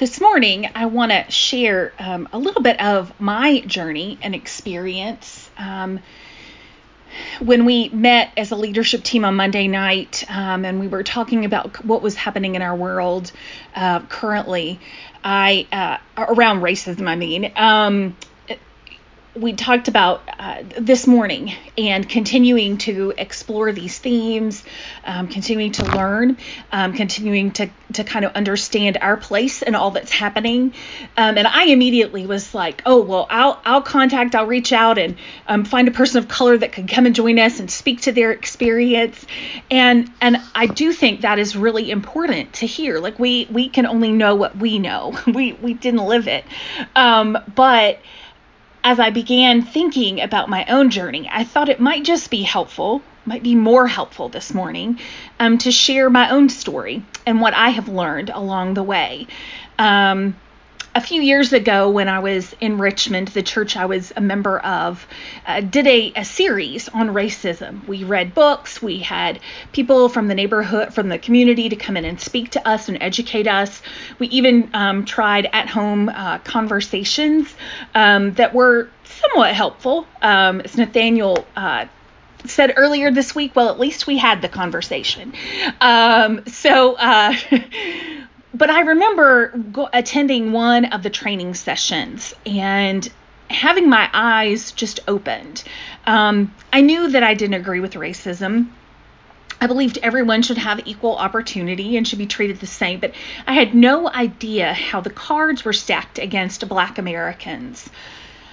this morning, I want to share um, a little bit of my journey and experience. Um, when we met as a leadership team on Monday night um, and we were talking about what was happening in our world uh, currently, I uh, around racism, I mean, um, we talked about uh, this morning and continuing to explore these themes, um, continuing to learn, um, continuing to, to kind of understand our place and all that's happening. Um, and I immediately was like, oh, well, I'll, I'll contact, I'll reach out and um, find a person of color that could come and join us and speak to their experience. And, and I do think that is really important to hear. Like we, we can only know what we know. We, we didn't live it. Um, but, as I began thinking about my own journey, I thought it might just be helpful, might be more helpful this morning, um, to share my own story and what I have learned along the way. Um, a few years ago, when I was in Richmond, the church I was a member of uh, did a, a series on racism. We read books, we had people from the neighborhood, from the community to come in and speak to us and educate us. We even um, tried at home uh, conversations um, that were somewhat helpful. Um, as Nathaniel uh, said earlier this week, well, at least we had the conversation. Um, so, uh, but I remember go- attending one of the training sessions and having my eyes just opened. Um, I knew that I didn't agree with racism. I believed everyone should have equal opportunity and should be treated the same, but I had no idea how the cards were stacked against black Americans.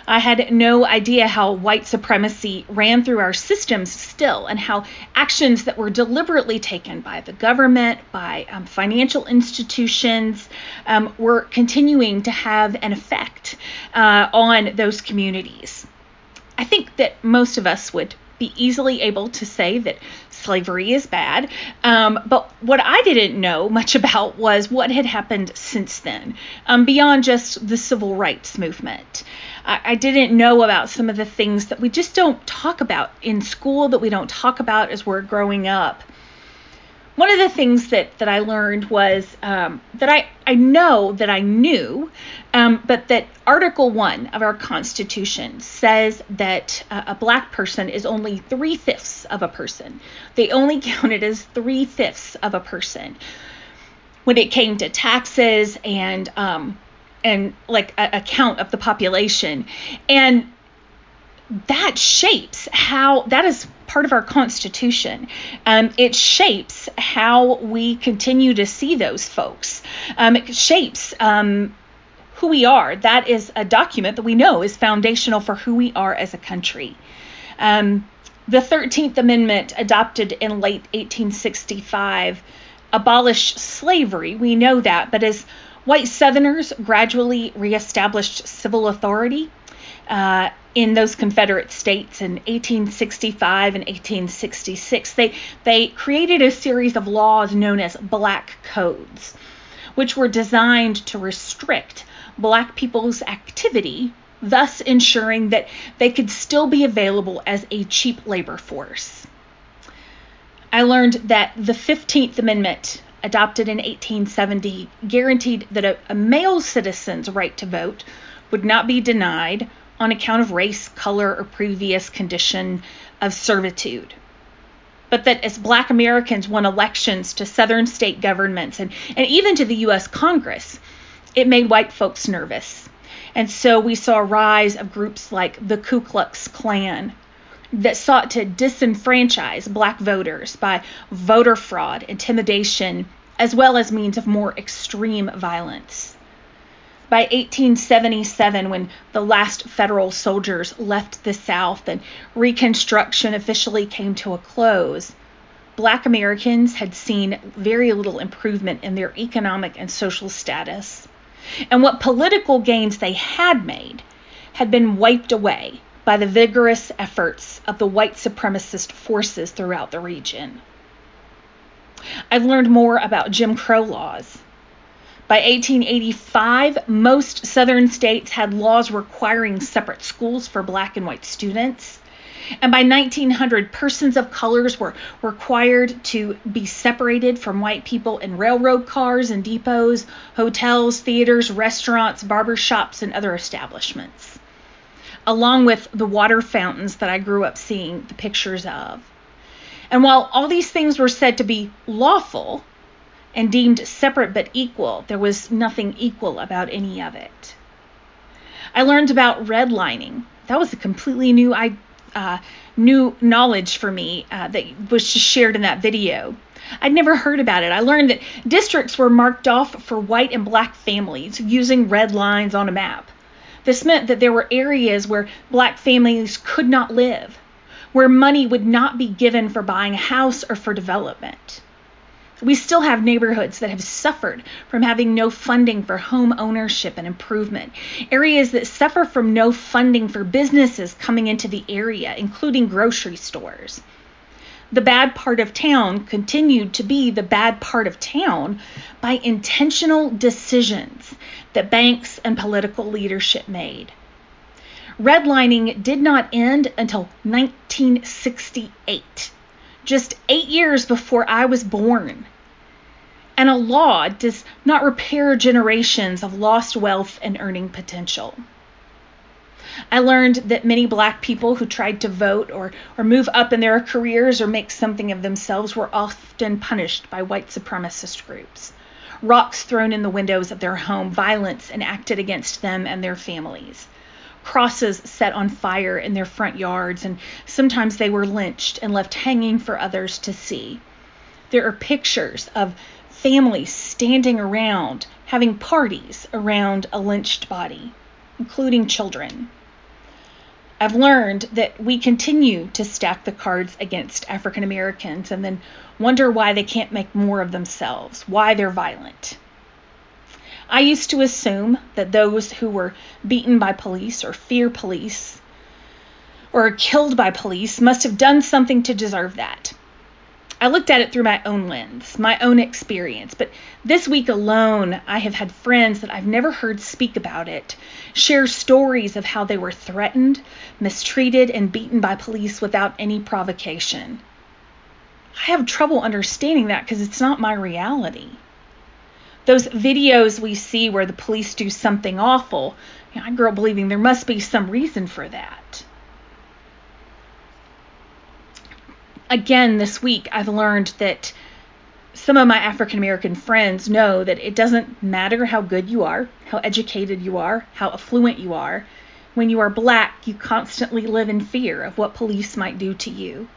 I had no idea how white supremacy ran through our systems still, and how actions that were deliberately taken by the government, by um, financial institutions, um, were continuing to have an effect uh, on those communities. I think that most of us would be easily able to say that slavery is bad. Um, but what I didn't know much about was what had happened since then, um, beyond just the civil rights movement. I, I didn't know about some of the things that we just don't talk about in school, that we don't talk about as we're growing up. One of the things that, that I learned was um, that I, I know that I knew, um, but that Article 1 of our Constitution says that uh, a black person is only three fifths of a person. They only count it as three fifths of a person when it came to taxes and um, and like a, a count of the population. And that shapes how that is part of our constitution. Um, it shapes how we continue to see those folks. Um, it shapes um, who we are. That is a document that we know is foundational for who we are as a country. Um, the 13th Amendment, adopted in late 1865, abolished slavery. We know that, but as White Southerners gradually reestablished civil authority uh, in those Confederate states in 1865 and 1866. They, they created a series of laws known as Black Codes, which were designed to restrict Black people's activity, thus ensuring that they could still be available as a cheap labor force. I learned that the 15th Amendment adopted in 1870, guaranteed that a, a male citizen's right to vote would not be denied on account of race, color, or previous condition of servitude. But that as black Americans won elections to southern state governments and, and even to the US Congress, it made white folks nervous. And so we saw a rise of groups like the Ku Klux Klan, that sought to disenfranchise black voters by voter fraud, intimidation, as well as means of more extreme violence. By 1877, when the last federal soldiers left the South and Reconstruction officially came to a close, Black Americans had seen very little improvement in their economic and social status. And what political gains they had made had been wiped away by the vigorous efforts of the white supremacist forces throughout the region. I've learned more about Jim Crow laws. By 1885, most southern states had laws requiring separate schools for black and white students. And by 1900, persons of colors were required to be separated from white people in railroad cars and depots, hotels, theaters, restaurants, barber shops, and other establishments, along with the water fountains that I grew up seeing the pictures of. And while all these things were said to be lawful and deemed separate but equal, there was nothing equal about any of it. I learned about redlining. That was a completely new uh, new knowledge for me uh, that was just shared in that video. I'd never heard about it. I learned that districts were marked off for white and black families using red lines on a map. This meant that there were areas where black families could not live where money would not be given for buying a house or for development. We still have neighborhoods that have suffered from having no funding for home ownership and improvement, areas that suffer from no funding for businesses coming into the area, including grocery stores. The bad part of town continued to be the bad part of town by intentional decisions that banks and political leadership made. Redlining did not end until 1968, just eight years before I was born. And a law does not repair generations of lost wealth and earning potential. I learned that many black people who tried to vote or, or move up in their careers or make something of themselves were often punished by white supremacist groups. Rocks thrown in the windows of their home, violence enacted against them and their families crosses set on fire in their front yards, and sometimes they were lynched and left hanging for others to see. There are pictures of families standing around having parties around a lynched body, including children. I've learned that we continue to stack the cards against African Americans and then wonder why they can't make more of themselves, why they're violent. I used to assume that those who were beaten by police or fear police or killed by police must have done something to deserve that. I looked at it through my own lens, my own experience, but this week alone, I have had friends that I've never heard speak about it share stories of how they were threatened, mistreated, and beaten by police without any provocation. I have trouble understanding that because it's not my reality those videos we see where the police do something awful, you know, I grew up believing there must be some reason for that. Again, this week I've learned that some of my African American friends know that it doesn't matter how good you are, how educated you are, how affluent you are. When you are black, you constantly live in fear of what police might do to you.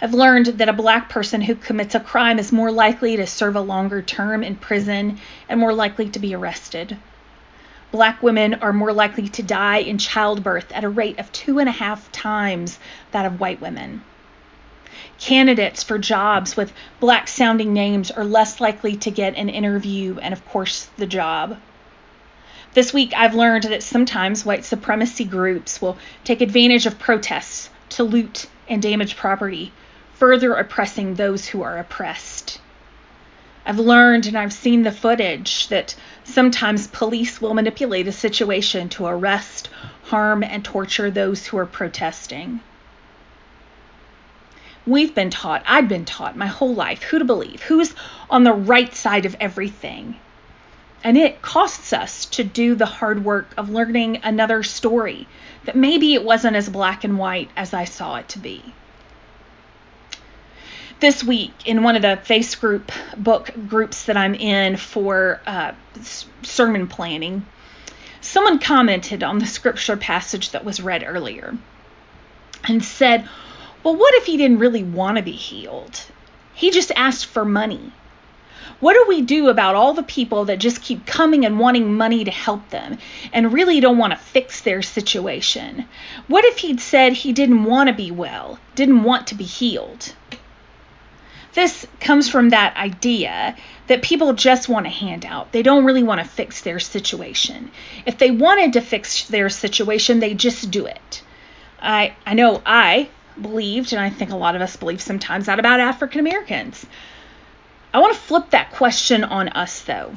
I've learned that a black person who commits a crime is more likely to serve a longer term in prison and more likely to be arrested. Black women are more likely to die in childbirth at a rate of two and a half times that of white women. Candidates for jobs with black sounding names are less likely to get an interview and, of course, the job. This week, I've learned that sometimes white supremacy groups will take advantage of protests to loot and damage property further oppressing those who are oppressed. I've learned and I've seen the footage that sometimes police will manipulate a situation to arrest, harm, and torture those who are protesting. We've been taught, I've been taught my whole life who to believe, who's on the right side of everything. And it costs us to do the hard work of learning another story that maybe it wasn't as black and white as I saw it to be this week in one of the face group book groups that I'm in for uh, sermon planning, someone commented on the scripture passage that was read earlier and said, Well, what if he didn't really want to be healed? He just asked for money. What do we do about all the people that just keep coming and wanting money to help them and really don't want to fix their situation? What if he'd said he didn't want to be well, didn't want to be healed? This comes from that idea that people just want a handout. They don't really want to fix their situation. If they wanted to fix their situation, they just do it. I I know I believed, and I think a lot of us believe sometimes that about African Americans. I want to flip that question on us though.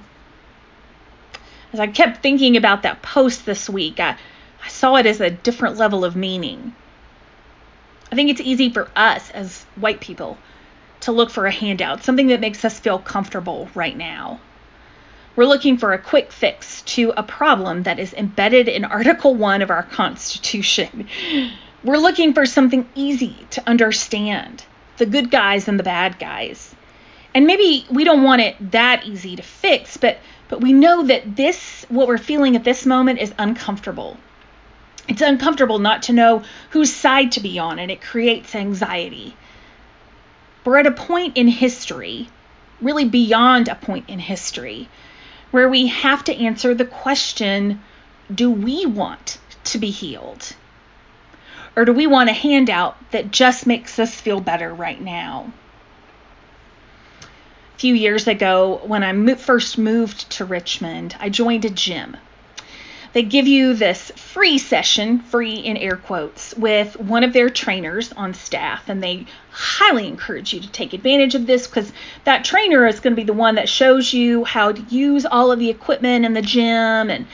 As I kept thinking about that post this week, I, I saw it as a different level of meaning. I think it's easy for us as white people to look for a handout, something that makes us feel comfortable right now. We're looking for a quick fix to a problem that is embedded in Article 1 of our Constitution. We're looking for something easy to understand the good guys and the bad guys. And maybe we don't want it that easy to fix, but but we know that this what we're feeling at this moment is uncomfortable. It's uncomfortable not to know whose side to be on and it creates anxiety. We're at a point in history, really beyond a point in history, where we have to answer the question do we want to be healed? Or do we want a handout that just makes us feel better right now? A few years ago, when I first moved to Richmond, I joined a gym they give you this free session, free in air quotes, with one of their trainers on staff, and they highly encourage you to take advantage of this because that trainer is going to be the one that shows you how to use all of the equipment in the gym and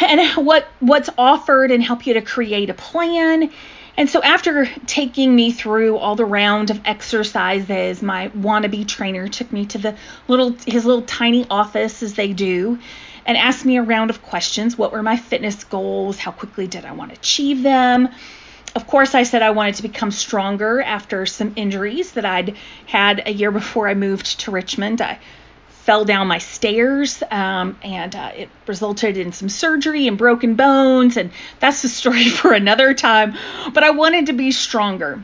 and what what's offered and help you to create a plan. And so after taking me through all the round of exercises, my wannabe trainer took me to the little his little tiny office as they do and asked me a round of questions. What were my fitness goals? How quickly did I want to achieve them? Of course, I said I wanted to become stronger after some injuries that I'd had a year before I moved to Richmond. I fell down my stairs um, and uh, it resulted in some surgery and broken bones. And that's the story for another time. But I wanted to be stronger.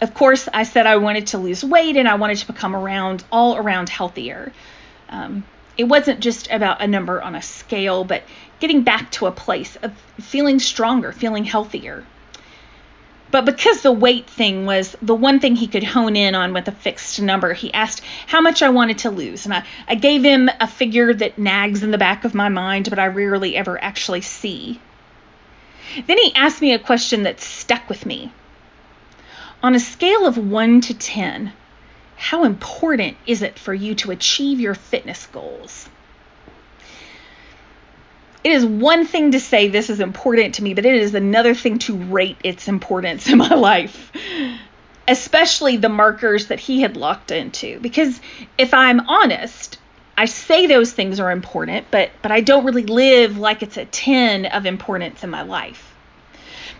Of course, I said I wanted to lose weight and I wanted to become around all around healthier. Um, it wasn't just about a number on a scale, but getting back to a place of feeling stronger, feeling healthier. But because the weight thing was the one thing he could hone in on with a fixed number, he asked how much I wanted to lose. And I, I gave him a figure that nags in the back of my mind, but I rarely ever actually see. Then he asked me a question that stuck with me. On a scale of 1 to 10, how important is it for you to achieve your fitness goals? It is one thing to say this is important to me, but it is another thing to rate its importance in my life, especially the markers that he had locked into. Because if I'm honest, I say those things are important, but but I don't really live like it's a 10 of importance in my life.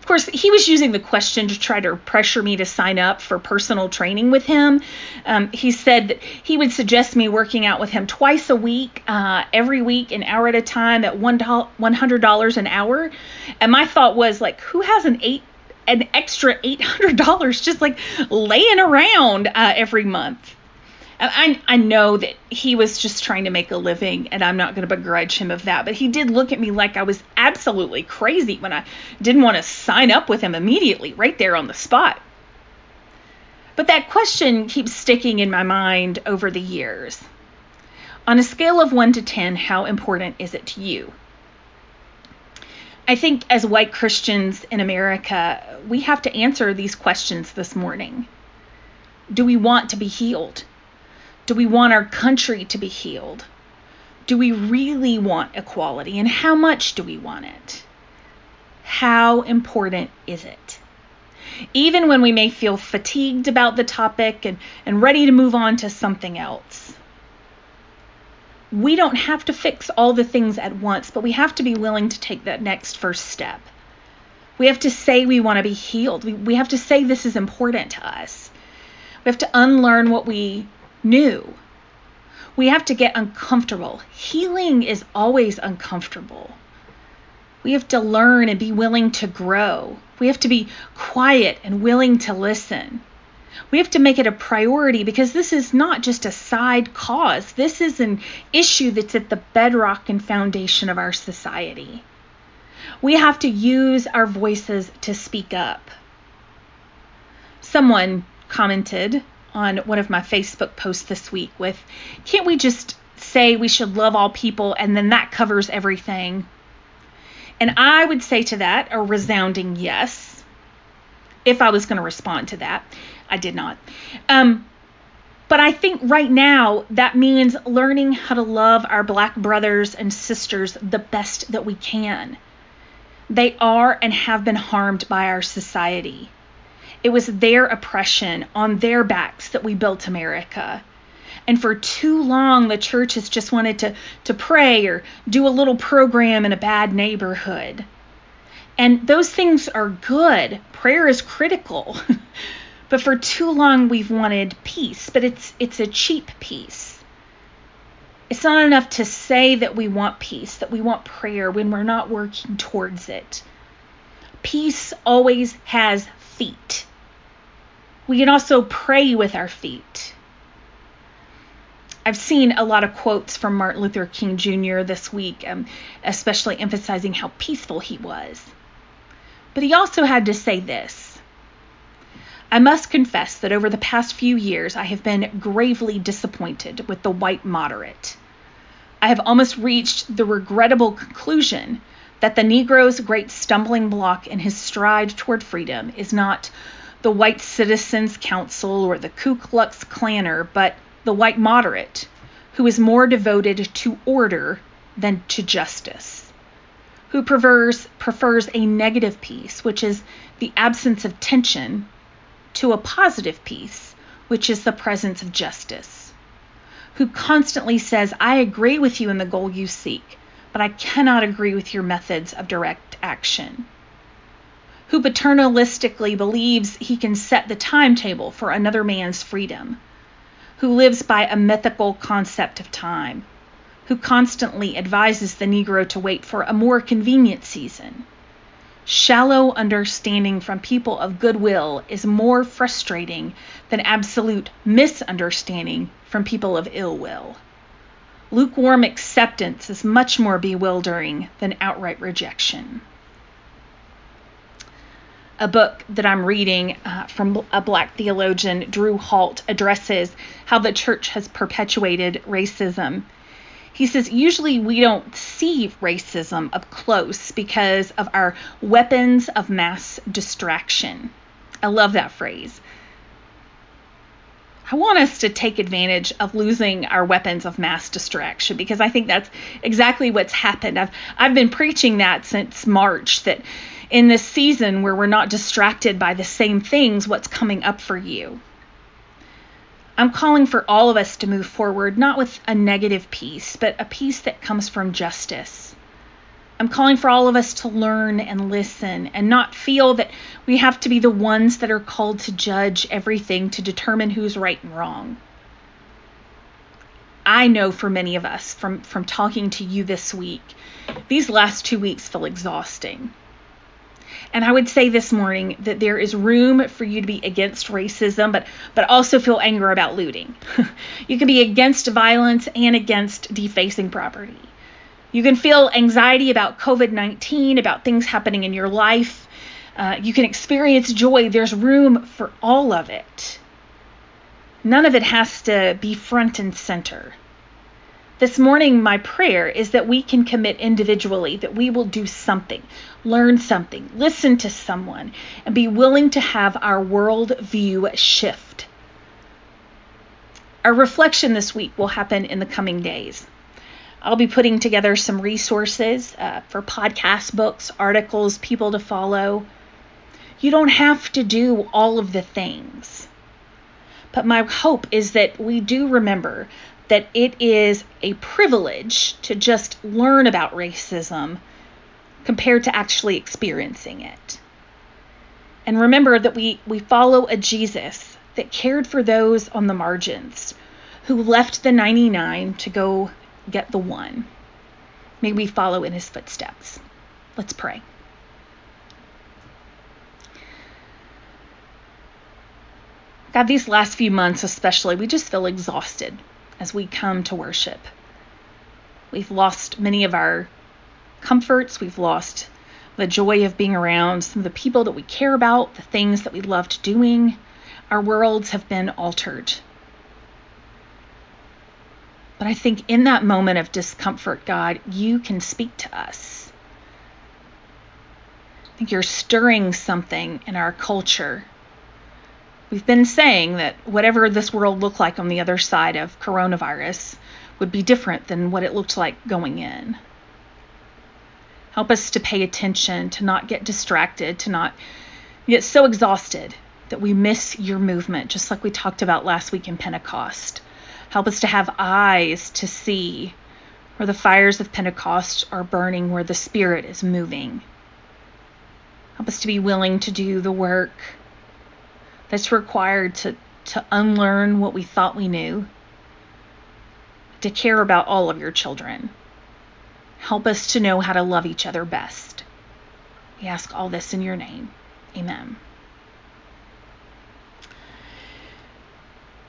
Of course, he was using the question to try to pressure me to sign up for personal training with him. Um, he said that he would suggest me working out with him twice a week, uh, every week, an hour at a time at one $100 an hour. And my thought was like, who has an eight an extra $800 just like laying around uh, every month? I, I know that he was just trying to make a living, and I'm not going to begrudge him of that. But he did look at me like I was absolutely crazy when I didn't want to sign up with him immediately, right there on the spot. But that question keeps sticking in my mind over the years. On a scale of 1 to 10, how important is it to you? I think as white Christians in America, we have to answer these questions this morning. Do we want to be healed? Do we want our country to be healed? Do we really want equality? And how much do we want it? How important is it? Even when we may feel fatigued about the topic and, and ready to move on to something else. We don't have to fix all the things at once, but we have to be willing to take that next first step. We have to say we want to be healed. We, we have to say this is important to us. We have to unlearn what we new. We have to get uncomfortable. Healing is always uncomfortable. We have to learn and be willing to grow. We have to be quiet and willing to listen. We have to make it a priority because this is not just a side cause. This is an issue that's at the bedrock and foundation of our society. We have to use our voices to speak up. Someone commented on one of my Facebook posts this week with can't we just say we should love all people and then that covers everything? And I would say to that a resounding yes if I was going to respond to that. I did not. Um, but I think right now that means learning how to love our black brothers and sisters the best that we can. They are and have been harmed by our society. It was their oppression on their backs that we built America. And for too long, the church has just wanted to, to pray or do a little program in a bad neighborhood. And those things are good. Prayer is critical. but for too long, we've wanted peace, but it's, it's a cheap peace. It's not enough to say that we want peace, that we want prayer when we're not working towards it. Peace always has feet. We can also pray with our feet. I've seen a lot of quotes from Martin Luther King Jr. this week, um, especially emphasizing how peaceful he was. But he also had to say this I must confess that over the past few years, I have been gravely disappointed with the white moderate. I have almost reached the regrettable conclusion that the Negro's great stumbling block in his stride toward freedom is not the White Citizens Council or the Ku Klux Klanner, but the white moderate, who is more devoted to order than to justice, who prefers, prefers a negative peace, which is the absence of tension, to a positive peace, which is the presence of justice, who constantly says, I agree with you in the goal you seek, but I cannot agree with your methods of direct action who paternalistically believes he can set the timetable for another man's freedom, who lives by a mythical concept of time, who constantly advises the Negro to wait for a more convenient season. Shallow understanding from people of goodwill is more frustrating than absolute misunderstanding from people of ill will. Lukewarm acceptance is much more bewildering than outright rejection a book that I'm reading uh, from a black theologian, Drew Hart, addresses how the church has perpetuated racism. He says, usually we don't see racism up close because of our weapons of mass distraction. I love that phrase. I want us to take advantage of losing our weapons of mass distraction because I think that's exactly what's happened. I've I've been preaching that since March that in this season where we're not distracted by the same things, what's coming up for you. I'm calling for all of us to move forward, not with a negative peace, but a peace that comes from justice. I'm calling for all of us to learn and listen and not feel that we have to be the ones that are called to judge everything to determine who's right and wrong. I know for many of us from, from talking to you this week, these last two weeks feel exhausting. And I would say this morning that there is room for you to be against racism, but but also feel anger about looting. you can be against violence and against defacing property. You can feel anxiety about COVID 19, about things happening in your life. Uh, you can experience joy. There's room for all of it. None of it has to be front and center. This morning, my prayer is that we can commit individually, that we will do something, learn something, listen to someone, and be willing to have our world view shift. Our reflection this week will happen in the coming days. I'll be putting together some resources uh, for podcast books, articles, people to follow. You don't have to do all of the things. But my hope is that we do remember that it is a privilege to just learn about racism compared to actually experiencing it. And remember that we, we follow a Jesus that cared for those on the margins, who left the 99 to go get the one. May we follow in his footsteps. Let's pray. God, these last few months, especially, we just feel exhausted as we come to worship. We've lost many of our comforts, we've lost the joy of being around some of the people that we care about, the things that we loved doing. Our worlds have been altered. But I think in that moment of discomfort, God, you can speak to us. I think you're stirring something in our culture We've been saying that whatever this world looked like on the other side of coronavirus would be different than what it looked like going in. Help us to pay attention, to not get distracted, to not get so exhausted that we miss your movement, just like we talked about last week in Pentecost. Help us to have eyes to see where the fires of Pentecost are burning, where the Spirit is moving. Help us to be willing to do the work that's required to, to unlearn what we thought we knew, to care about all of your children. Help us to know how to love each other best. We ask all this in your name. Amen.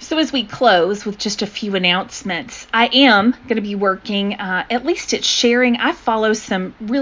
So, as we close with just a few announcements, I am going to be working, uh, at least at sharing. I follow some really